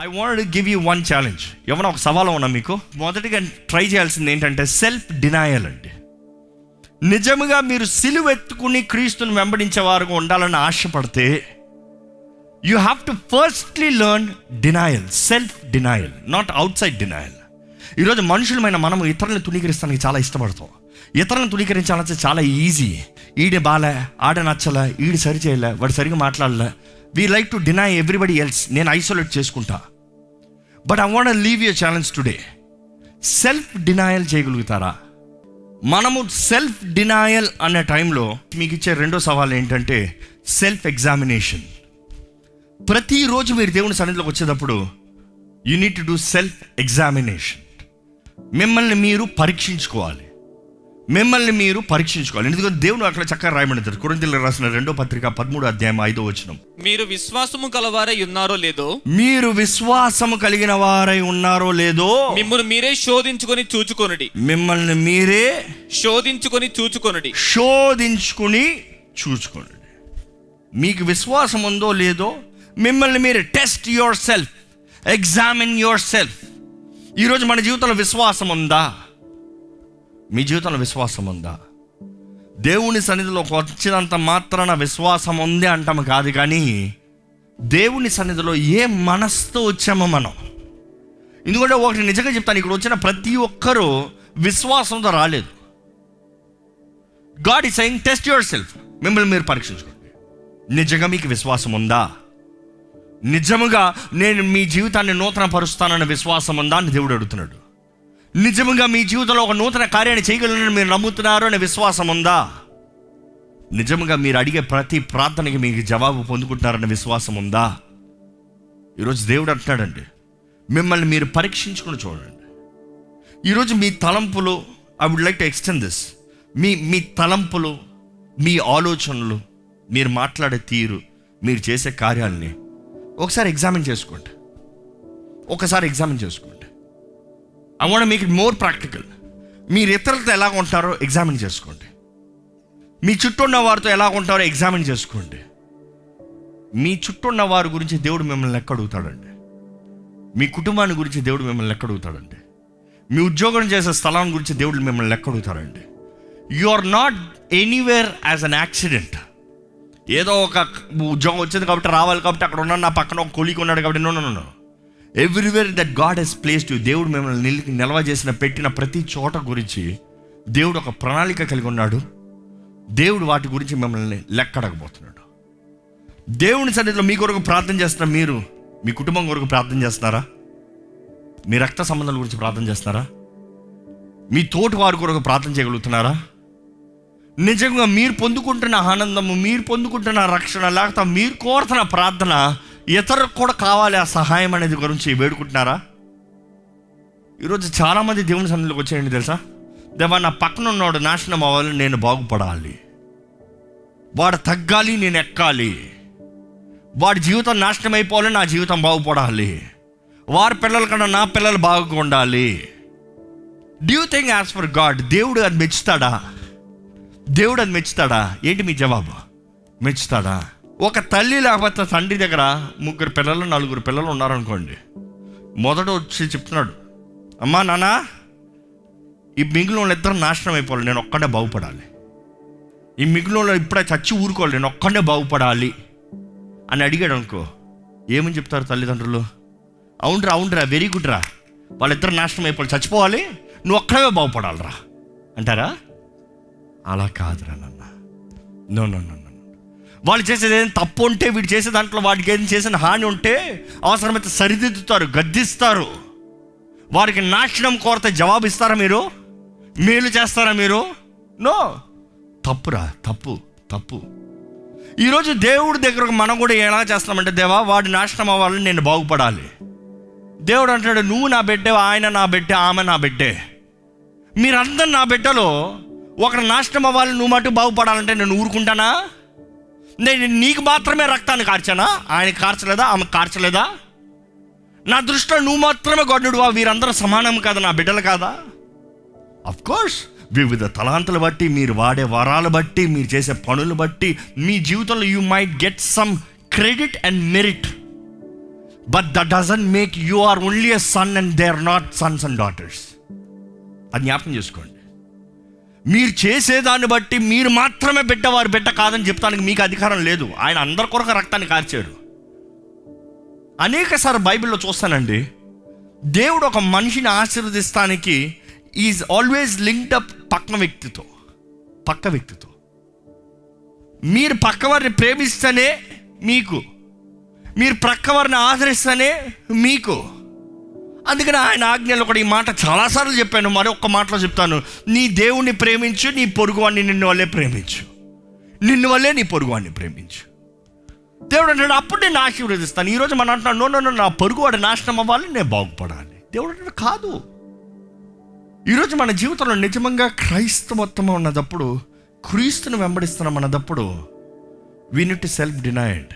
I want give you one challenge ఏమైనా ఒక సవాలు ఉన్నా మీకు? మొదటిగా ట్రై చేయాల్సింది ఏంటంటే సెల్ఫ్ డినాయల్ అండి. నిజముగా మీరు సిలువెత్తుకుని క్రీస్తుని వెంబడించే వారుగా ఉండాలని ఆశపడితే you have to firstly learn denial self denial not outside denial ఈరోజు మనుషులమైన మనం ఇతరులను తుణీకరిస్తానికి చాలా ఇష్టపడతాం. ఇతరులను తుణీకరించాలంటే చాలా ఈజీ ఈడే బాలే ఆడ నచ్చలే ఈడు సరి చేయలే వాడు సరిగా మాట్లాడలే we like to deny everybody else నేను ఐసోలేట్ చేసుకుంటా. But I want leave you challenge today self denial చేయగలుగుతారా? మనము సెల్ఫ్ డినాయల్ అనే టైంలో మీకు ఇచ్చే రెండో సవాల్ ఏంటంటే సెల్ఫ్ ఎగ్జామినేషన్ ప్రతిరోజు మీరు దేవుని సన్నిధిలోకి వచ్చేటప్పుడు you need to do self examination మిమ్మల్ని మీరు పరీక్షించుకోవాలి. మిమ్మల్ని మీరు పరీక్షించుకోవాలి. ఎందుకంటే దేవుడు అక్కడ చక్కగా రాయబడింది కురంతిలో రాసిన రెండో పత్రిక పదమూడు అధ్యాయం ఐదో వచనం. మీరు విశ్వాసము కలవారై ఉన్నారో లేదో? మీరు విశ్వాసము కలిగిన వారై ఉన్నారో లేదో? మిమ్మల్ని మీరే శోధించుకొని చూచుకొనుడి. మిమ్మల్ని మీరే శోధించుకొని చూచుకొనుడి. శోధించుకుని చూసుకోండి మీకు విశ్వాసం ఉందో లేదో మిమ్మల్ని మీరు test yourself examine yourself. ఈరోజు మన జీవితంలో విశ్వాసం ఉందా? మీ జీవితంలో విశ్వాసం ఉందా? దేవుని సన్నిధిలోకి వచ్చినంత మాత్రాన విశ్వాసం ఉంది అంటాము కాదు కానీ దేవుని సన్నిధిలో ఏ మనస్తో వచ్చామో మనం. ఎందుకంటే ఒకటి నిజంగా చెప్తాను ఇక్కడ వచ్చిన ప్రతి ఒక్కరూ విశ్వాసంతో రాలేదు. గాడ్ ఈ సెయింగ్ టెస్ట్ యువర్ సెల్ఫ్ మిమ్మల్ని మీరు పరీక్షించుకోండి. నిజంగా మీకు విశ్వాసం ఉందా? నిజముగా నేను మీ జీవితాన్ని నూతన పరుస్తానన్న విశ్వాసం ఉందా అని దేవుడు అడుగుతున్నాడు. నిజముగా మీ జీవితంలో ఒక నూతన కార్యాన్ని చేయగలనని మీరు నమ్ముతున్నారు అనే విశ్వాసం ఉందా? నిజముగా మీరు అడిగే ప్రతి ప్రార్థనకి మీకు జవాబు పొందుకుంటున్నారనే విశ్వాసం ఉందా? ఈరోజు దేవుడు అంటున్నాడండి మిమ్మల్ని మీరు పరీక్షించుకుని చూడండి. ఈరోజు మీ తలంపులు I would like to extend this మీ మీ తలంపులు మీ ఆలోచనలు మీరు మాట్లాడే తీరు మీరు చేసే కార్యాలని ఒకసారి ఎగ్జామిన్ చేసుకోండి. ఒకసారి ఎగ్జామిన్ చేసుకోండి. I want make it more practical మీరు ఇతరులతో ఎలా ఉంటారో ఎగ్జామిన్ చేసుకోండి. మీ చుట్టూ ఉన్న వారితో ఎలా ఉంటారో ఎగ్జామిన్ చేసుకోండి. మీ చుట్టూ ఉన్న వారి గురించి దేవుడు మిమ్మల్ని లెక్క అడుగుతాడండి. మీ కుటుంబాన్ని గురించి దేవుడు మిమ్మల్ని లెక్క అడుగుతాడండి. మీ ఉద్యోగం చేసే స్థలం గురించి దేవుడు మిమ్మల్ని లెక్క అడుగుతాడండి. You are not anywhere as an accident ఏదో ఒక ఉద్యోగం వచ్చింది కాబట్టి రావాలి కాబట్టి అక్కడ ఉన్నాను నా పక్కన ఒక కొలికి ఉన్నాడు కాబట్టి no no no everywhere that God he's placed you దేవుడు మిమ్మల్ని నిల్ నిల్వ చేసిన పెట్టిన ప్రతి చోట గురించి దేవుడు ఒక ప్రణాళిక కలిగి ఉన్నాడు. దేవుడు వాటి గురించి మిమ్మల్ని లెక్కడకపోతున్నాడు దేవుని సన్నిధిలో మీ కొరకు ప్రార్థన చేస్తున్న మీరు మీ కుటుంబం కొరకు ప్రార్థన చేస్తున్నారా? మీ రక్త సంబంధాల గురించి ప్రార్థన చేస్తున్నారా? మీ తోటి వారి కొరకు ప్రార్థన చేయగలుగుతున్నారా? నిజంగా మీరు పొందుకుంటున్న ఆనందము మీరు పొందుకుంటున్న రక్షణ లేకపోతే మీరు కోరుతున్న ప్రార్థన ఇతరులకు కూడా కావాలి ఆ సహాయం అనేది గురించి వేడుకుంటున్నారా? ఈరోజు చాలామంది దేవుని సన్నిధిలోకి వచ్చేయండి తెలుసా? దేవా నా పక్కన ఉన్నవాడు నాశనం అవ్వాలి నేను బాగుపడాలి. వాడు తగ్గాలి నేను ఎక్కాలి. వాడి జీవితం నాశనం అయిపోవాలి నా జీవితం బాగుపడాలి. వారి పిల్లల కన్నా నా పిల్లలు బాగుండాలి due thing as per God దేవుడు అది మెచ్చుతాడా? దేవుడు అది మెచ్చుతాడా? ఏంటి మీ జవాబు? మెచ్చుతాడా? ఒక తల్లి లేకపోతే తండ్రి దగ్గర ముగ్గురు పిల్లలు నలుగురు పిల్లలు ఉన్నారనుకోండి మొదట వచ్చి చెప్తున్నాడు అమ్మా నాన్న ఈ మిగిలిన ఇద్దరు నాశనం అయిపోవాలి నేను ఒక్కడే బాగుపడాలి. ఈ మిగిలిన ఇప్పుడే చచ్చి ఊరుకోవాలి నేను ఒక్కడే బాగుపడాలి. అని అడిగాడు అనుకో ఏమని చెప్తారు తల్లిదండ్రులు? అవునరా అవునరా వెరీ గుడ్ రా. వాళ్ళిద్దరు నాశనం అయిపోవాలి చచ్చిపోవాలి నువ్వు ఒక్కడే బాగుపడాలిరా. అంటారా? అలా కాదురా నాన్న. నో నో నో నో వాళ్ళు చేసేది ఏదైనా తప్పు ఉంటే వీడు చేసే దాంట్లో వాడికి ఏదైనా చేసిన హాని ఉంటే అవసరమైతే సరిదిద్దుతారు గద్దిస్తారు. వారికి నాశనం కోరితే జవాబు ఇస్తారా మీరు? మేలు చేస్తారా మీరు? నో. తప్పురా తప్పు తప్పు. ఈరోజు దేవుడి దగ్గరకు మనం కూడా ఎలా చేస్తామంటే దేవా వాడి నాశనం అవ్వాలని నేను బాగుపడాలి. దేవుడు అంటాడు నువ్వు నా బిడ్డే ఆయన నా బిడ్డే ఆమె నా బిడ్డే. మీరందరు నా బిడ్డలో ఒకరు నాశనం అవ్వాలి నువ్వు మటు బాగుపడాలంటే నేను ఊరుకుంటానా? నేను నీకు మాత్రమే రక్తాన్ని కార్చానా? ఆయన కార్చలేదా? ఆమె కార్చలేదా? నా దృష్టిలో నువ్వు మాత్రమే గొడ్డుడువా వీరందరూ సమానం కాదా నా బిడ్డలు కాదా? అఫ్ కోర్స్ వివిధ తలాంతలు బట్టి మీరు వాడే వరాలు బట్టి మీరు చేసే పనులు బట్టి మీ జీవితంలో you might get some credit and merit but that doesn't make you are only a son and they are not sons and daughters అది జ్ఞాపకం చేసుకోండి. మీరు చేసేదాన్ని బట్టి మీరు మాత్రమే బిడ్డ వారు బిడ్డ కాదని చెప్తానికి మీకు అధికారం లేదు. ఆయన అందరి కొరకు రక్తాన్ని కార్చాడు. అనేకసారి బైబిల్లో చూస్తానండి దేవుడు ఒక మనిషిని ఆశీర్వదిస్తానికి ఈజ్ ఆల్వేస్ లింక్డ్ అప్ పక్క వ్యక్తితో పక్క వ్యక్తితో. మీరు పక్కవారిని ప్రేమిస్తేనే మీకు మీరు ప్రక్కవారిని ఆదరిస్తేనే మీకు. అందుకని ఆయన ఆజ్ఞలు కూడా ఈ మాట చాలాసార్లు చెప్పాను. మరి ఒక్క మాటలో చెప్తాను. నీ దేవుణ్ణి ప్రేమించు నీ పొరుగువాడిని నిన్ను వల్లే ప్రేమించు. నిన్ను వల్లే నీ పొరుగువాడిని ప్రేమించు. దేవుడు అంటాడు అప్పుడు నేను ఆశీర్వదిస్తాను. ఈరోజు మనం అంటున్నాను నో నో నా పొరుగువాడు నాశనం అవ్వాలి నేను బాగుపడాలి. దేవుడు అంటాడు కాదు. ఈరోజు మన జీవితంలో నిజంగా క్రైస్తవత్వం ఉన్నదప్పుడు క్రీస్తుని వెంబడిస్తున్నాం అన్నదప్పుడు we need to self denied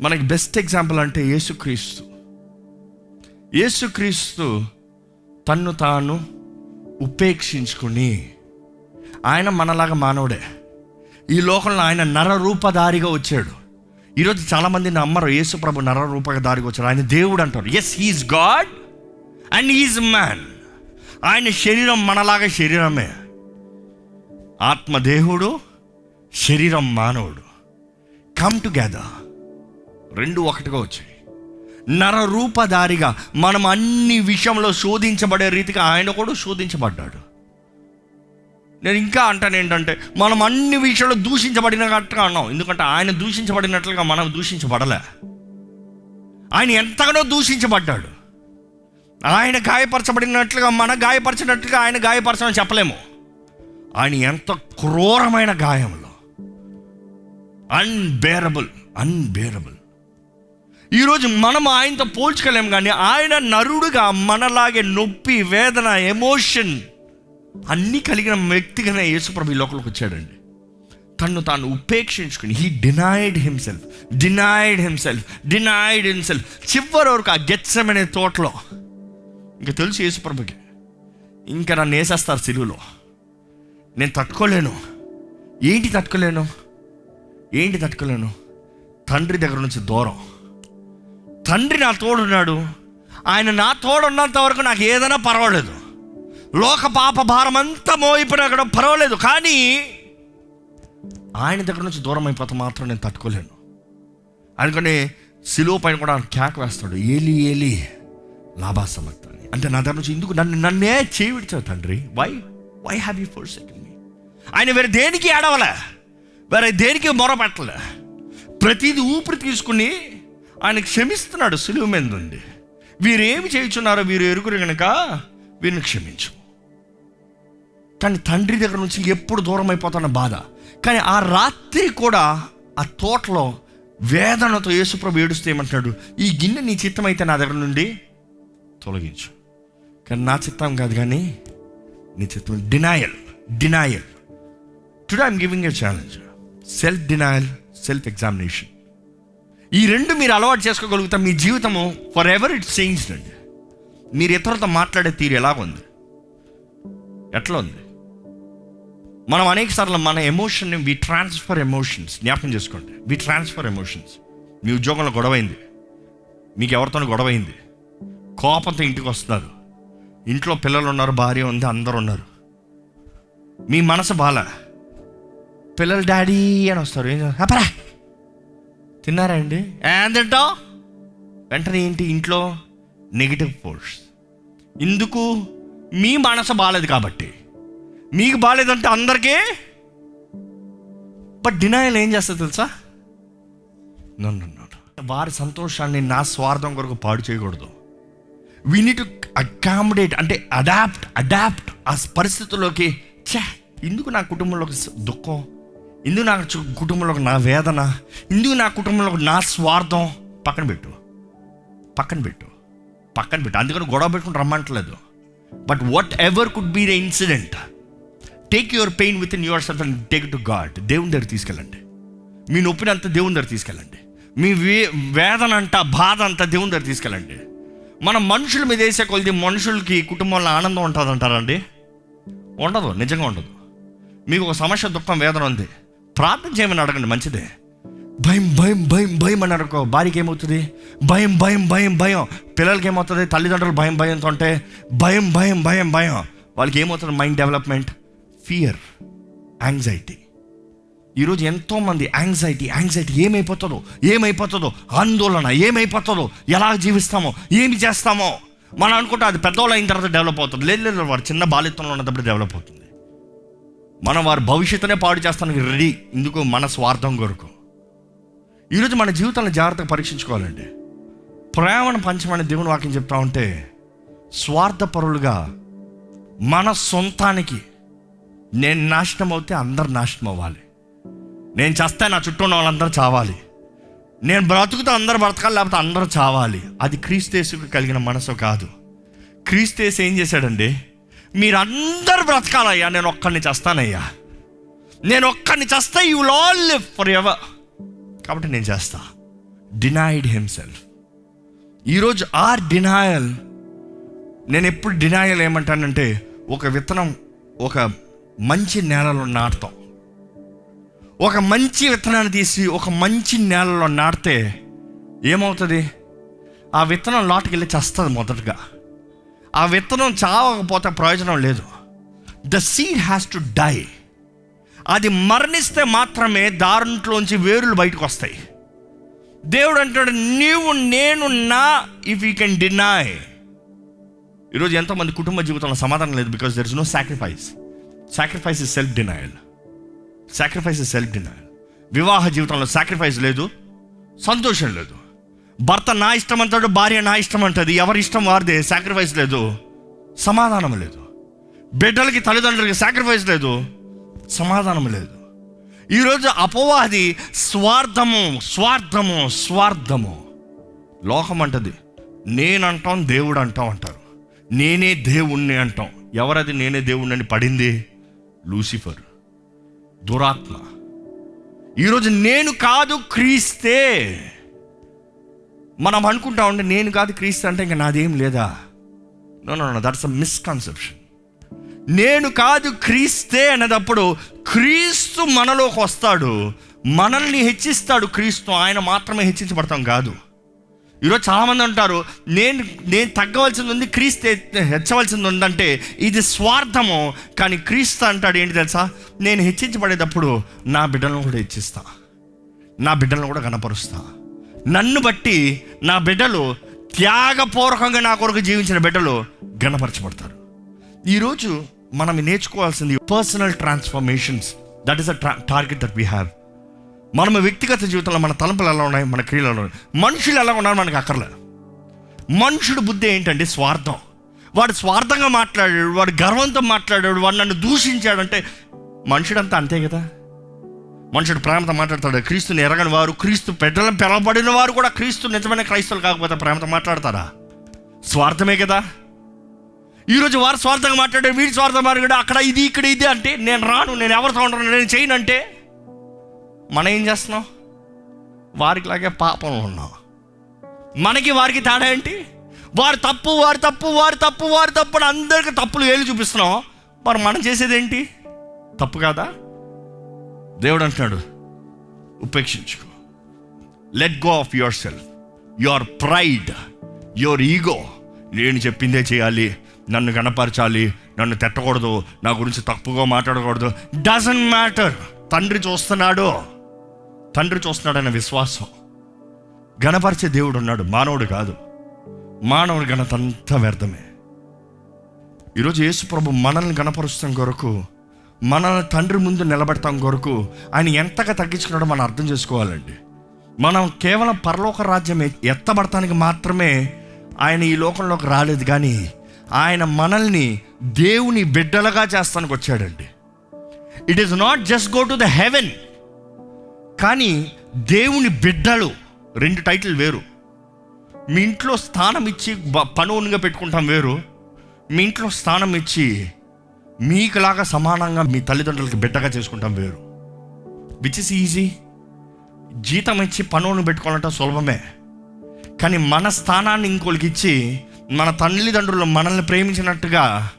మనకి బెస్ట్ ఎగ్జాంపుల్ అంటే యేసుక్రీస్తు. యేసుక్రీస్తు తన్ను తాను ఉపేక్షించుకుని ఆయన మనలాగా మానవుడే. ఈ లోకంలో ఆయన నర రూపధారిగా వచ్చాడు. ఈరోజు చాలామంది నమ్మరు యేసు ప్రభు నర రూపధారిగా వచ్చాడు. ఆయన దేవుడు అంటారు. Yes he is God and he is man ఆయన శరీరం మనలాగా శరీరమే. ఆత్మదేహుడు శరీరం మానవుడు. కమ్ టుగెదర్ రెండు ఒకటిగా వచ్చాయి. నరరూపధారిగా మనం అన్ని విషయంలో శోధించబడే రీతిగా ఆయన కూడా శోధించబడ్డాడు. నేను ఇంకా అంటాను ఏంటంటే మనం అన్ని విషయాల్లో దూషించబడినట్టుగా అన్నాం. ఎందుకంటే ఆయన దూషించబడినట్లుగా మనం దూషించబడలే. ఆయన ఎంతగానో దూషించబడ్డాడు. ఆయన గాయపరచబడినట్లుగా మన గాయపరచినట్లుగా ఆయన గాయపరచమని చెప్పలేము. ఆయన ఎంత క్రూరమైన గాయంలో అన్బేరబుల్ అన్బేరబుల్ ఈరోజు మనం ఆయనతో పోల్చుకోలేము కానీ ఆయన నరుడుగా మనలాగే నొప్పి వేదన ఎమోషన్ అన్నీ కలిగిన వ్యక్తిగానే యేసుప్రభు ఈ లోకంలోకి వచ్చాడండి. తను తాను ఉపేక్షించుకుని he denied himself denied himself denied himself చివరి వరకు ఆ గెచ్చమనే తోటలో ఇంకా తెలుసు యేసుప్రభుకి ఇంకా నన్ను వేసేస్తారు సిలువులో. నేను తట్టుకోలేను. ఏంటి తట్టుకోలేను? ఏంటి తట్టుకోలేను? తండ్రి దగ్గర నుంచి దూరం. తండ్రి నా తోడున్నాడు. ఆయన నా తోడున్నంత వరకు నాకు ఏదైనా పర్వాలేదు. లోక పాప భారం అంతా మోయిపోయినా పర్వాలేదు. కానీ ఆయన దగ్గర నుంచి దూరం అయిపోతే మాత్రం నేను తట్టుకోలేను. అందుకని సిలువ పైన కూడా క్యాక్ వేస్తాడు. ఏలి ఏలి లాభాసమక్తాని అంటే నా దగ్గర నుంచి ఎందుకు? నన్ను నన్నే చేయి తండ్రి. Why why have you forsaken me ఆయన వేరే దేనికి ఏడవలే? వేరే దేనికి మొర పెట్టలే ప్రతిదీ ఊపిరి తీసుకుని ఆయన క్షమిస్తున్నాడు సులువు మీద నుండి వీరేమి చేయుచున్నారో వీరు ఎరుగురు కనుక వీరిని క్షమించు. కానీ తండ్రి దగ్గర నుంచి ఎప్పుడు దూరం అయిపోతున్న బాధ. కానీ ఆ రాత్రి కూడా ఆ తోటలో వేదనతో యేసుప్రభు ఏడుస్తూ ఏమంటున్నాడు ఈ గిన్నె నీ చిత్తం అయితే నా దగ్గర నుండి తొలగించు. కానీ నా చిత్తం కాదు కానీ నీ చిత్తం denial denial today I'm giving a challenge self denial self examination ఈ రెండు మీరు అలవాటు చేసుకోగలుగుతా. మీ జీవితము ఫర్ ఎవర్ ఇట్ చేంజ్డ్ అండి. మీరు ఇతరులతో మాట్లాడే తీరు ఎలాగుంది ఎట్లా ఉంది. మనం అనేక సార్లు మన ఎమోషన్ వి ట్రాన్స్ఫర్ ఎమోషన్స్ జ్ఞాపకం చేసుకోండి. వి ట్రాన్స్ఫర్ ఎమోషన్స్ మీ ఉద్యోగంలో గొడవైంది. మీకు ఎవరితోనూ గొడవైంది. కోపంతో ఇంటికి వస్తున్నారు. ఇంట్లో పిల్లలు ఉన్నారు భార్య ఉంది అందరు ఉన్నారు. మీ మనసు బాల. పిల్లలు డాడీ అని వస్తారు. ఏం చేస్తారు? "అప్పరా తిన్నారా అండి? ఏం తింటావు? వెంటనే ఏంటి ఇంట్లో? నెగిటివ్ ఫోర్స్ ఎందుకు? మీ మనసు బాగాలేదు కాబట్టి. మీకు బాగాలేదంటే అందరికీ? బట్ డినాయల్ ఏం చేస్తుంది తెలుసా? నో నో నో వారి సంతోషాన్ని నా స్వార్థం కొరకు పాడు చేయకూడదు. వీ నీట్ అకామిడేట్ అంటే అడాప్ట్ అడాప్ట్ ఆ పరిస్థితుల్లోకి. ఛే ఎందుకు నా కుటుంబంలోకి దుఃఖం? ఇందు నా కుటుంబంలో నా వేదన ఇందు నా కుటుంబంలో నా స్వార్థం పక్కన పెట్టు. పక్కన పెట్టు. పక్కన పెట్టు. అందుకని గొడవ పెట్టుకుని రమ్మంటలేదు. But whatever could be the incident take your pain within yourself and take to God దేవుని దగ్గర తీసుకెళ్ళండి. మీ నొప్పిని అంతా దేవుని దగ్గర తీసుకెళ్ళండి. మీ వే వేదన అంట బాధ అంతా దేవుని దగ్గర తీసుకెళ్ళండి. మనం మనుషుల మీద వేసే కొలిది మనుషులకి కుటుంబంలో ఆనందం ఉంటుంది అంటారండి ఉండదు. నిజంగా ఉండదు. మీకు ఒక సమస్య దుఃఖం వేదన ఉంది. ప్రార్థన చేయమని అడగండి మంచిదే. భయం భయం భయం భయం అని అనుకో భార్యకి ఏమవుతుంది? భయం భయం భయం భయం. పిల్లలకి ఏమవుతుంది? తల్లిదండ్రులు భయం భయంతో ఉంటే భయం భయం భయం భయం. వాళ్ళకి ఏమవుతుంది? Mind development? Fear anxiety. ఈరోజు ఎంతోమంది యాంగ్జైటీ యాంగ్జైటీ ఏమైపోతుందో ఏమైపోతుందో ఆందోళన ఏమైపోతుందో ఎలా జీవిస్తామో ఏమి చేస్తామో. మనం అనుకుంటే అది పెద్దవాళ్ళు అయిన తర్వాత డెవలప్ అవుతుంది. లేదు లేదు వాడు చిన్న బాలిత్వంలో ఉన్నప్పుడు డెవలప్ అవుతుంది. మనం వారి భవిష్యత్తునే పాడు చేస్తానికి రెడీ. ఇందుకు మన స్వార్థం కొరకు. ఈరోజు మన జీవితాలను జాగ్రత్తగా పరీక్షించుకోవాలండి. ప్రేమను పంచమని దేవుని వాక్యం చెప్తా ఉంటే స్వార్థపరులుగా మన సొంతానికి నేను నాశనం అవుతే అందరు నాశనం అవ్వాలి నేను చేస్తే నా చుట్టూ ఉన్న వాళ్ళందరూ చావాలి. నేను బ్రతుకుతా అందరూ బ్రతకాలి లేకపోతే అందరూ చావాలి. అది క్రీస్తేసుకు కలిగిన మనసు కాదు. క్రీస్తేసు ఏం చేశాడండి? మీరందరూ బ్రతకాలయ్యా నేను ఒక్కడిని చేస్తానయ్యా. నేను ఒక్కడిని చేస్తా you will all live forever కాబట్టి నేను చేస్తా. డినైడ్ హిమ్సెల్ఫ్ ఈరోజు ఆర్ డినాయల్ నేను ఎప్పుడు డినాయల్ ఏమంటానంటే ఒక విత్తనం ఒక మంచి నేలలో నాటుతాం. ఒక మంచి విత్తనాన్ని తీసి ఒక మంచి నేలలో నాటితే ఏమవుతుంది? ఆ విత్తనం లోటుకెళ్ళి చస్తుంది మొదటగా. ఆ విత్తనం చావకపోతే ప్రయోజనం లేదు. The seed has to die అది మరణిస్తే మాత్రమే దారుంట్లోంచి వేరులు బయటకు వస్తాయి. దేవుడు అంటాడు నీవు నేను నా ఇఫ్ యూ కెన్ డినై ఈరోజు ఎంతోమంది కుటుంబ జీవితంలో సమాధానం లేదు because there is no sacrifice sacrifice is self denial sacrifice is self denial వివాహ జీవితంలో సాక్రిఫైస్ లేదు సంతోషం లేదు. భర్త నా ఇష్టం అంటాడు భార్య నా ఇష్టం అంటది. ఎవరి ఇష్టం వారిదే సాక్రిఫైస్ లేదు. సమాధానం లేదు. బిడ్డలకి తల్లిదండ్రులకి సాక్రిఫైస్ లేదు. సమాధానం లేదు. ఈరోజు అపవాది స్వార్థము స్వార్థము స్వార్థము. లోకం అంటది. నేనంటాం దేవుడు అంటాం అంటారు. నేనే దేవుణ్ణి అంటాం. ఎవరది నేనే దేవుణ్ణి అని పడింది? లూసిఫర్. దురాత్మ. ఈరోజు నేను కాదు క్రీస్తే. మనం అనుకుంటా ఉంటే నేను కాదు క్రీస్తు అంటే ఇంకా నాదేం లేదా? No no no that's a misconception నేను కాదు క్రీస్తే అనేటప్పుడు క్రీస్తు మనలోకి వస్తాడు మనల్ని హెచ్చిస్తాడు క్రీస్తు ఆయన మాత్రమే హెచ్చించబడతాం కాదు. ఈరోజు చాలామంది అంటారు నేను నేను తగ్గవలసింది ఉంది క్రీస్తు హెచ్చవలసింది ఉందంటే ఇది స్వార్థము కానీ క్రీస్తు అంటాడు ఏంటి తెలుసా? నేను హెచ్చించబడేటప్పుడు నా బిడ్డలను కూడా హెచ్చిస్తా. నా బిడ్డలను కూడా కనపరుస్తాను నన్ను బట్టి నా బిడ్డలు త్యాగపూర్వకంగా నా కొరకు జీవించిన బిడ్డలు గణపరచబడతారు ఈరోజు మనం నేర్చుకోవాల్సింది personal transformations that is a target that we have మనం వ్యక్తిగత జీవితంలో మన తలంపులు ఎలా ఉన్నాయి మన క్రియలు ఎలా ఉన్నాయి మనుషులు ఎలా ఉన్నారు మనకు అక్కర్లే మనుషుడు బుద్ధి ఏంటంటే స్వార్థం. వాడు స్వార్థంగా మాట్లాడాడు వాడు గర్వంతో మాట్లాడాడు వాడు నన్ను దూషించాడంటే మనుషుడంతా అంతే కదా? మనుషుడు ప్రేమతో మాట్లాడతాడు. క్రీస్తుని ఎరగని వారు క్రీస్తు పెద్దలను పిలవబడిన వారు కూడా క్రీస్తు నిజమైన క్రైస్తవులు కాకపోతే ప్రేమతో మాట్లాడతారా? స్వార్థమే కదా? ఈరోజు వారు స్వార్థంగా మాట్లాడే వీడి స్వార్థం మాట్లాడు అక్కడ ఇది ఇక్కడ ఇది అంటే నేను రాను నేను ఎవరితో ఉండను నేను చేయను అంటే మనం ఏం చేస్తున్నాం? వారికి లాగే పాపంలో ఉన్నాం. మనకి వారికి తేడా ఏంటి? వారు తప్పు వారు తప్పు వారు తప్పు వారు తప్పు అని అందరికీ తప్పులు ఏళ్ళు చూపిస్తున్నాం. మరి మనం చేసేది ఏంటి? తప్పు కాదా? దేవుడు అంటున్నాడు ఉపేక్షించుకో. Let go of yourself your pride your ego నేను చెప్పిందే చేయాలి నన్ను కనపరచాలి నన్ను తిట్టకూడదు నా గురించి తప్పుగా మాట్లాడకూడదు. డజంట్ మ్యాటర్ తండ్రి చూస్తున్నాడు. తండ్రి చూస్తున్నాడనే విశ్వాసం. గణపరిచే దేవుడు ఉన్నాడు. మానవుడు కాదు. మానవుడి ఘనత అంతా వ్యర్థమే. ఈరోజు యేసు ప్రభు మనల్ని గణపరుస్తాం కొరకు మనల్ని తండ్రి ముందు నిలబెడతాం కొరకు ఆయన ఎంతగా తగ్గించుకున్నాడో మనం అర్థం చేసుకోవాలండి. మనం కేవలం పరలోక రాజ్యం ఎత్తబడటానికి మాత్రమే ఆయన ఈ లోకంలోకి రాలేదు కానీ ఆయన మనల్ని దేవుని బిడ్డలుగా చేస్తానికి వచ్చాడండి. It is not just go to the heaven కానీ దేవుని బిడ్డలు రెండు టైటిల్ వేరు. మీ ఇంట్లో స్థానం ఇచ్చి పనువునిగా పెట్టుకుంటాం వేరు. మీ ఇంట్లో స్థానం ఇచ్చి మీకులాగా సమానంగా మీ తల్లిదండ్రులకి బిడ్డగా చేసుకుంటాం వేరు. విచ్ ఇస్ ఈజీ జీతం ఇచ్చి పనులను పెట్టుకోవాలంటే సులభమే. కానీ మన స్థానాన్ని ఇంకోళ్ళకి ఇచ్చి మన తల్లిదండ్రులు మనల్ని ప్రేమించినట్టుగా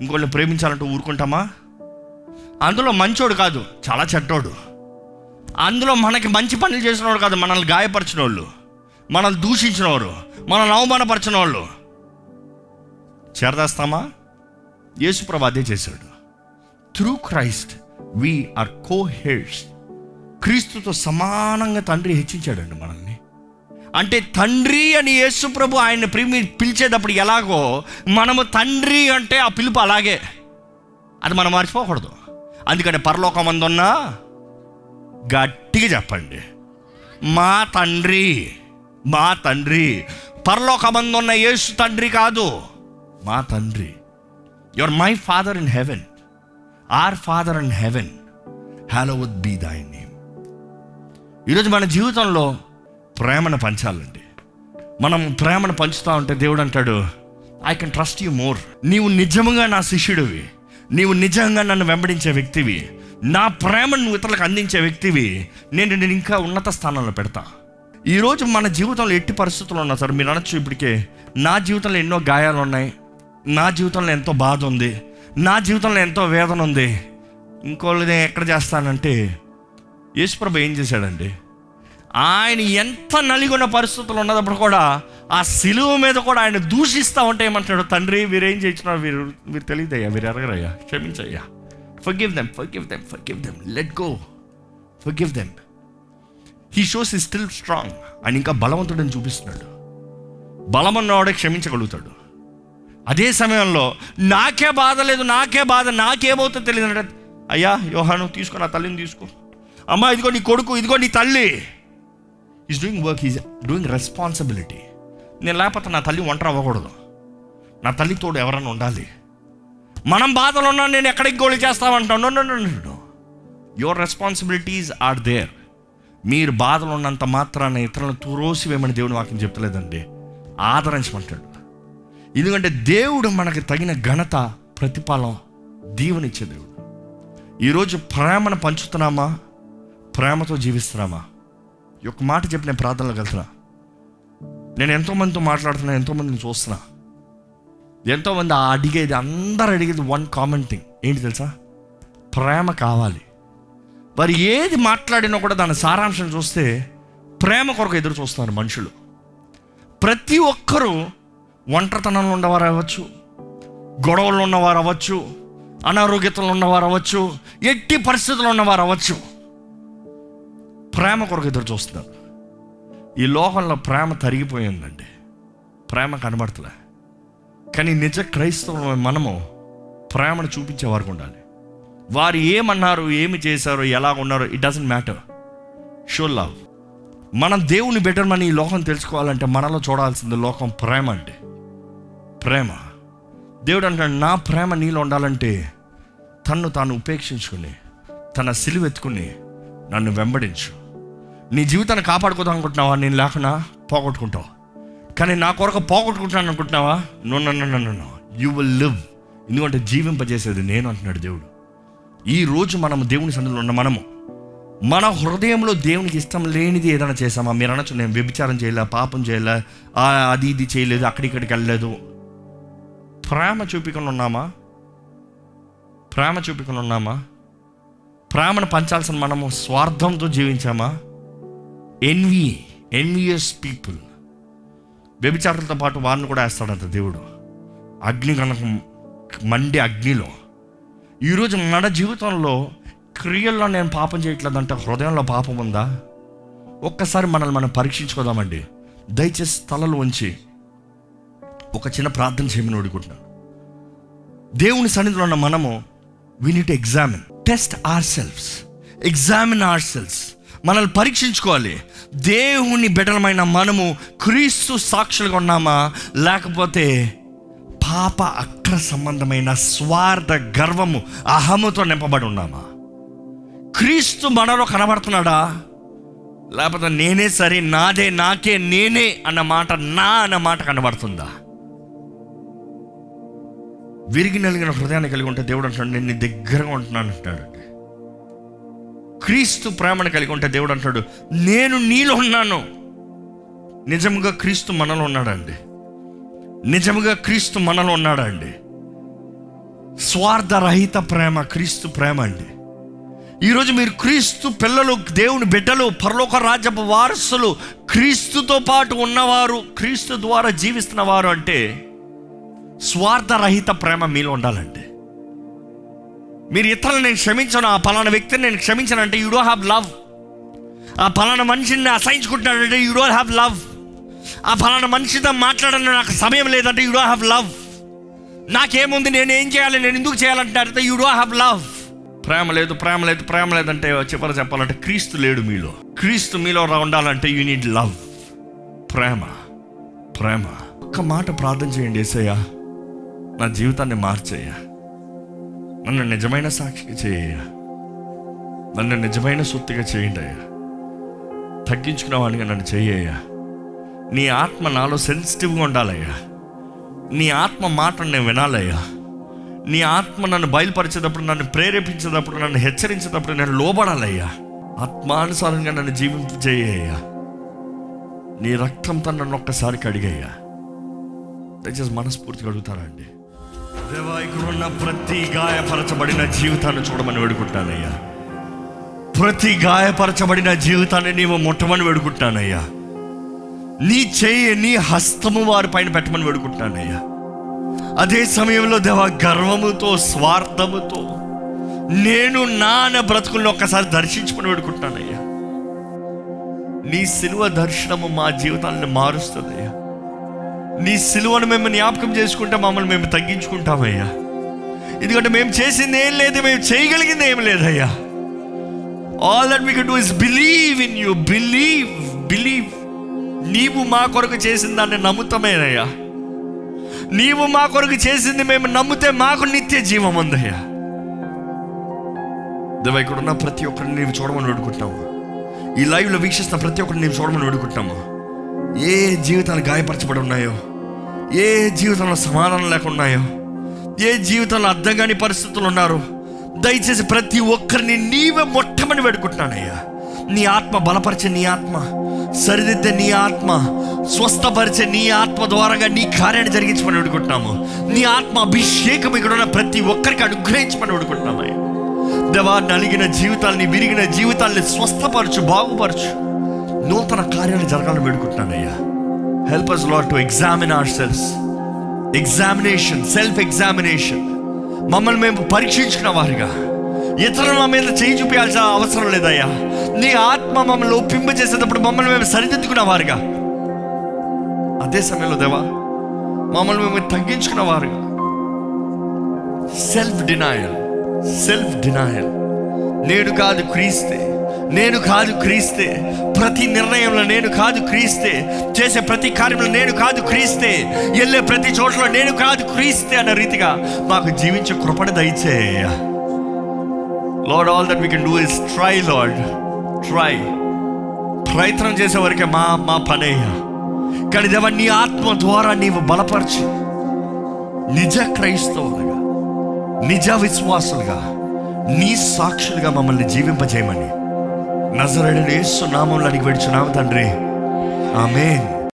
ఇంకోళ్ళని ప్రేమించాలంటూ ఊరుకుంటామా? అందులో మంచోడు కాదు చాలా చెడ్డోడు. అందులో మనకి మంచి పనులు చేసిన వాడు కాదు మనల్ని గాయపరిచిన వాళ్ళు మనల్ని దూషించిన వారు మనల్ని అవమానపరిచిన వాళ్ళు చేరదేస్తామా? యేసుప్రభు అదే చేశాడు. Through Christ we are co heads క్రీస్తుతో సమానంగా తండ్రి హెచ్చించాడండి మనల్ని. అంటే తండ్రి అని యేసు ప్రభు ఆయన ప్రేమి పిలిచేటప్పుడు ఎలాగో మనము తండ్రి అంటే ఆ పిలుపు అలాగే. అది మనం మర్చిపోకూడదు. అందుకని పరలోకమందున్నా గట్టిగా చెప్పండి. మా తండ్రి మా తండ్రి. పరలోకమందున్న యేసు తండ్రి కాదు. మా తండ్రి. Your my father in heaven our father in heaven hallowed be thy name ఈరోజు మన జీవితంలో ప్రేమను పంచాలండి. మనం ప్రేమను పంచుతా ఉంటే దేవుడు అంటాడు I can trust you more నీవు నిజంగా నా శిష్యుడివి. నీవు నిజంగా నన్ను వెంబడించే వ్యక్తివి. నా ప్రేమను నువ్వు ఇతరులకు అందించే వ్యక్తివి. నేను నేను ఇంకా ఉన్నత స్థానంలో పెడతా. ఈరోజు మన జీవితంలో ఎట్టి పరిస్థితులు ఉన్నా సార్ మీరు అనొచ్చు ఇప్పటికే నా జీవితంలో ఎన్నో గాయాలు ఉన్నాయి నా జీవితంలో ఎంతో బాధ ఉంది. నా జీవితంలో ఎంతో వేదన ఉంది. ఇంకోళ్ళది నేను ఎక్కడ చేస్తానంటే యేసుప్రభు ఏం చేశాడండి ఆయన ఎంత నలిగొన్న పరిస్థితులు ఉన్నప్పుడు కూడా ఆ సిలువ మీద కూడా ఆయన దూషిస్తూ ఉంటే ఏమంటాడు తండ్రి వీరేం చేయించినారు వీరు వీరు తెలియదయ్యా వీరు ఎరగరయ్యా క్షమించయ్యా. Forgive them forgive them forgive them let go forgive them he shows he still strong ఆయన ఇంకా బలవంతుడని చూపిస్తున్నాడు. బలమన్నవాడే క్షమించగలుగుతాడు. అదే సమయంలో నాకే బాధ లేదు నాకే బాధ నాకేమవుతుందో తెలియదు అంటే అయ్యా యోహాను తీసుకో నా తల్లిని తీసుకో. అమ్మా ఇదిగో నీ కొడుకు ఇదిగో నీ తల్లి. Is doing work is doing responsibility నేను లేకపోతే నా తల్లి ఒంటరి అవ్వకూడదు. నా తల్లి తోడు ఎవరన్నా ఉండాలి. మనం బాధలు ఉన్నా నేను ఎక్కడికి గోళీ చేస్తామంటాను యువర్ రెస్పాన్సిబిలిటీస్ ఆర్ దేర్ మీరు బాధలు ఉన్నంత మాత్రాన ఇతరులను తురోసి వేయమని దేవుని వాక్యం చెప్తలేదండి. ఆదరించమంటాడు. ఎందుకంటే దేవుడు మనకి తగిన ఘనత ప్రతిఫలం దీవెనిచ్చే దేవుడు. ఈరోజు ప్రేమను పంచుతున్నామా? ప్రేమతో జీవిస్తున్నామా? ఈ ఒక్క మాట చెప్పి నేను ప్రార్థనలోకి వెళ్తున్నా. నేను ఎంతోమందితో మాట్లాడుతున్నా ఎంతోమందిని చూస్తున్నా. ఎంతోమంది ఆ అడిగేది అందరు అడిగేది వన్ కామన్ థింగ్ ఏంటి తెలుసా? ప్రేమ కావాలి. మరి ఏది మాట్లాడినా కూడా దాని సారాంశం చూస్తే ప్రేమ కొరకు ఎదురు చూస్తున్నారు మనుషులు. ప్రతి ఒక్కరూ ఒంటరితనంలో ఉన్నవారు అవ్వచ్చు గొడవలు ఉన్నవారు అవ్వచ్చు అనారోగ్యతలు ఉన్నవారు అవ్వచ్చు ఎట్టి పరిస్థితులు ఉన్నవారు అవ్వచ్చు. ప్రేమ కొరకు ఎదురు చూస్తున్నారు. ఈ లోకంలో ప్రేమ తరిగిపోయిందండి ప్రేమ కనబడతలే. కానీ నిజ క్రైస్తవుల మనము ప్రేమను చూపించే వారికి ఉండాలి. వారు ఏమన్నారు ఏమి చేశారు ఎలా ఉన్నారు it doesn't matter show love మనం దేవుని బెటర్ మన ఈ లోకం తెలుసుకోవాలంటే మనలో చూడాల్సింది లోకం ప్రేమ అంటే ప్రేమ. దేవుడు అంటాడు నా ప్రేమ నీలో ఉండాలంటే తన్ను తాను ఉపేక్షించుకుని తన సిలువెత్తుకుని నన్ను వెంబడించు. నీ జీవితాన్ని కాపాడుకోదాం అనుకుంటున్నావా? నేను లేకుండా పోగొట్టుకుంటావు. కానీ నా కొరకు పోగొట్టుకుంటాను అనుకుంటున్నావా? నో నన్ను నన్ను యూ విల్ లివ్ ఎందుకంటే జీవింపజేసేది నేను అంటున్నాడు దేవుడు. ఈ రోజు మనం దేవుని సన్నిధిలో ఉన్న మనము మన హృదయంలో దేవునికి ఇష్టం లేనిది ఏదైనా చేసామా మీరు అనొచ్చు నేను వ్యభిచారం చేయలే పాపం చేయలే అది ఇది చేయలేదు అక్కడిక్కడికి వెళ్ళలేదు. ప్రేమ చూపికొని ఉన్నామా? ప్రేమ చూపికొని ఉన్నామా? ప్రేమను పంచాల్సిన మనము స్వార్థంతో జీవించామా? ఎన్వి ఎన్వియస్ పీపుల్ వ్యభిచారులతో పాటు వారిని కూడా వేస్తాడంట దేవుడు. అగ్ని కనుక మండే అగ్నిలో. ఈరోజు మన జీవితంలో క్రియల్లో నేను పాపం చేయట్లేదంటే హృదయంలో పాపం ఉందా? ఒక్కసారి మనల్ని మనం పరీక్షించుకోదామండి. దయచేసి తలలు ఉంచి ఒక చిన్న ప్రార్థన చేయమని అడుగుతున్నాను దేవుని సన్నిధిలో ఉన్న మనము we need examine test our selfs examine our selfs మనల్ని పరీక్షించుకోవాలి. దేవుని బిడ్డలమైన మనము క్రీస్తు సాక్షులుగా ఉన్నామా? లేకపోతే పాప అక్ర సంబంధమైన స్వార్థ గర్వము అహముతో నింపబడి ఉన్నామా? క్రీస్తు మనలో కనబడుతున్నాడా? లేకపోతే నేనే సరే నాదే నాకే నేనే అన్న మాట నా అన్న మాట కనబడుతుందా? విరిగి నలిగిన హృదయాన్ని కలిగి ఉంటే దేవుడు అంటున్నాడు నేను నీ దగ్గరగా ఉంటున్నాను అంటున్నాడు. క్రీస్తు ప్రేమను కలిగి ఉంటే దేవుడు అంటాడు నేను నీలో ఉన్నాను. నిజముగా క్రీస్తు మనలో ఉన్నాడండి. నిజముగా క్రీస్తు మనలో ఉన్నాడండి. స్వార్థరహిత ప్రేమ క్రీస్తు ప్రేమ అండి. ఈరోజు మీరు క్రీస్తు పిల్లలు దేవుని బిడ్డలు పరలోక రాజ్యపు వారసులు క్రీస్తుతో పాటు ఉన్నవారు క్రీస్తు ద్వారా జీవిస్తున్నవారు అంటే స్వార్థరహిత ప్రేమ మీలో ఉండాలండి. మీరు ఇతరులను నేను క్షమించను ఆ పలానా వ్యక్తిని నేను క్షమించనంటే యూ డోంట్ హ్యావ్ లవ్ ఆ పలానా మనిషిని అసహించుకుంటున్నాడంటే యూ డోంట్ హ్యావ్ లవ్ ఆ ఫలానా మనిషితో మాట్లాడని నాకు సమయం లేదంటే యూ డోంట్ హ్యావ్ లవ్ నాకేముంది నేను ఏం చేయాలి నేను ఎందుకు చేయాలంటే యూ డోంట్ హ్యావ్ లవ్ ప్రేమ లేదు ప్రేమ లేదు ప్రేమ లేదంటే చివరి చెప్పాలంటే క్రీస్తు లేడు మీలో. క్రీస్తు మీలో ఉండాలంటే యూ నీడ్ లవ్ ప్రేమ ప్రేమ. ఒక్క మాట ప్రార్థన చేయండి ఏసయ్యా. నా జీవితాన్ని మార్చేయ్యా. నన్ను నిజమైన సాక్షిగా చేయ నన్ను నిజమైన సొత్తుగా చేయండి అయ్యా తగ్గించుకున్న వాడిగా నన్ను చెయ్యయ్యా. నీ ఆత్మ నాలో సెన్సిటివ్గా ఉండాలయ్యా. నీ ఆత్మ మాటను నేను వినాలయ్యా. నీ ఆత్మ నన్ను బయలుపరిచేటప్పుడు నన్ను ప్రేరేపించేటప్పుడు నన్ను హెచ్చరించేటప్పుడు నేను లోబడాలయ్యా. ఆత్మానుసారంగా నన్ను జీవింపు చేయ్యా నీ రక్తంతో నన్ను ఒక్కసారి కడిగయ్యా. దయచేసి మనస్ఫూర్తిగా అడుగుతానండి దేవా ఇక్కడ ఉన్న ప్రతి గాయపరచబడిన జీవితాన్ని చూడమని వేడుకుంటానయ్యా. ప్రతి గాయపరచబడిన జీవితాన్ని నీవు ముట్టమని వేడుకుంటానయ్యా. నీ చేయి నీ హస్తము వారి పైన పెట్టమని వేడుకుంటానయ్యా. అదే సమయంలో దేవ గర్వముతో స్వార్థముతో నేను నాన్న బ్రతుకులను ఒక్కసారి దర్శించమని వేడుకుంటానయ్యా. నీ సిలువ దర్శనము మా జీవితాలను మారుస్తుందయ్యా. నీ సిలువను మేము జ్ఞాపకం చేసుకుంటే మమ్మల్ని మేము తగ్గించుకుంటామయ్యా. ఎందుకంటే మేము చేసింది ఏం లేదు మేము చేయగలిగింది ఏం లేదయ్యా. All that we can do is believe in you believe believe నీవు మా కొరకు చేసిన దాన్ని నమ్ముతామేనయ్యా. నీవు మా కొరకు చేసింది మేము నమ్మితే మాకు నిత్య జీవం ఉందయ్యా. దేవ ఇక్కడ ఉన్న ప్రతి ఒక్కరిని నీవు చూడమని వేడుకుంటున్నాము ఈ లైవ్లో వీక్షిస్తున్న ప్రతి ఒక్కరిని నీవు చూడమని వేడుకుంటున్నాము ఏ జీవితాలు గాయపరచబడి ఉన్నాయో? ఏ జీవితంలో సమాధానం లేకున్నాయో ఏ జీవితంలో అర్థం కాని పరిస్థితులు ఉన్నారో? దయచేసి ప్రతి ఒక్కరిని నీవే మొట్టమని వేడుకుంటున్నానయ్యా. నీ ఆత్మ బలపరిచే నీ ఆత్మ సరిదిద్దే నీ ఆత్మ స్వస్థపరిచే నీ ఆత్మ ద్వారాగా నీ కార్యాన్ని జరిగించమని వేడుకుంటున్నాము. నీ ఆత్మ అభిషేకం ఇక్కడ ఉన్న ప్రతి ఒక్కరికి అనుగ్రహించమని వేడుకుంటున్నామయ్యా. దేవా నలిగిన జీవితాల్ని విరిగిన జీవితాల్ని స్వస్థపరచు బాగుపరచు. నూతన కార్యాలు జరగాలని వేడుకుంటున్నానయ్యా. Help us Lord to examine our selves examination self examination మమ్మల్ని మేము పరీక్షించుకున్న వారిగా. ఇతరుల మా మీద చేయి చూపించాల్సిన అవసరం లేదయ్యా. నీ ఆత్మ మమ్మల్ని ఒప్పింప చేసేటప్పుడు మమ్మల్ని మేము సరిదిద్దుకున్న వారుగా. అదే సమయంలో దేవా మమ్మల్ని మేము తగ్గించుకున్న వారుగా. సెల్ఫ్ డినాయల్ సెల్ఫ్ డినాయల్ నేను కాదు క్రీస్తే. నేను కాదు క్రీస్తే. ప్రతి నిర్ణయంలో నేను కాదు క్రీస్తే. చేసే ప్రతి కార్యంలో నేను కాదు క్రీస్తే. వెళ్ళే ప్రతి చోట్ల నేను కాదు క్రీస్తే అన్న రీతిగా మాకు జీవించే కృపణ దయచేయ. Lord all that we can do is try Lord try ప్రయత్నం చేసే వరకే మా మా పనే. కానీ దేవ నీ ఆత్మ ద్వారా నీవు బలపరిచి నిజ క్రైస్తవులుగా నిజ విశ్వాసులుగా నీ సాక్షులుగా మమ్మల్ని జీవింపజేయమని. నజరడని యేసు నామంలో అడిగి పెడుచున్నాము తండ్రి. ఆమెన్.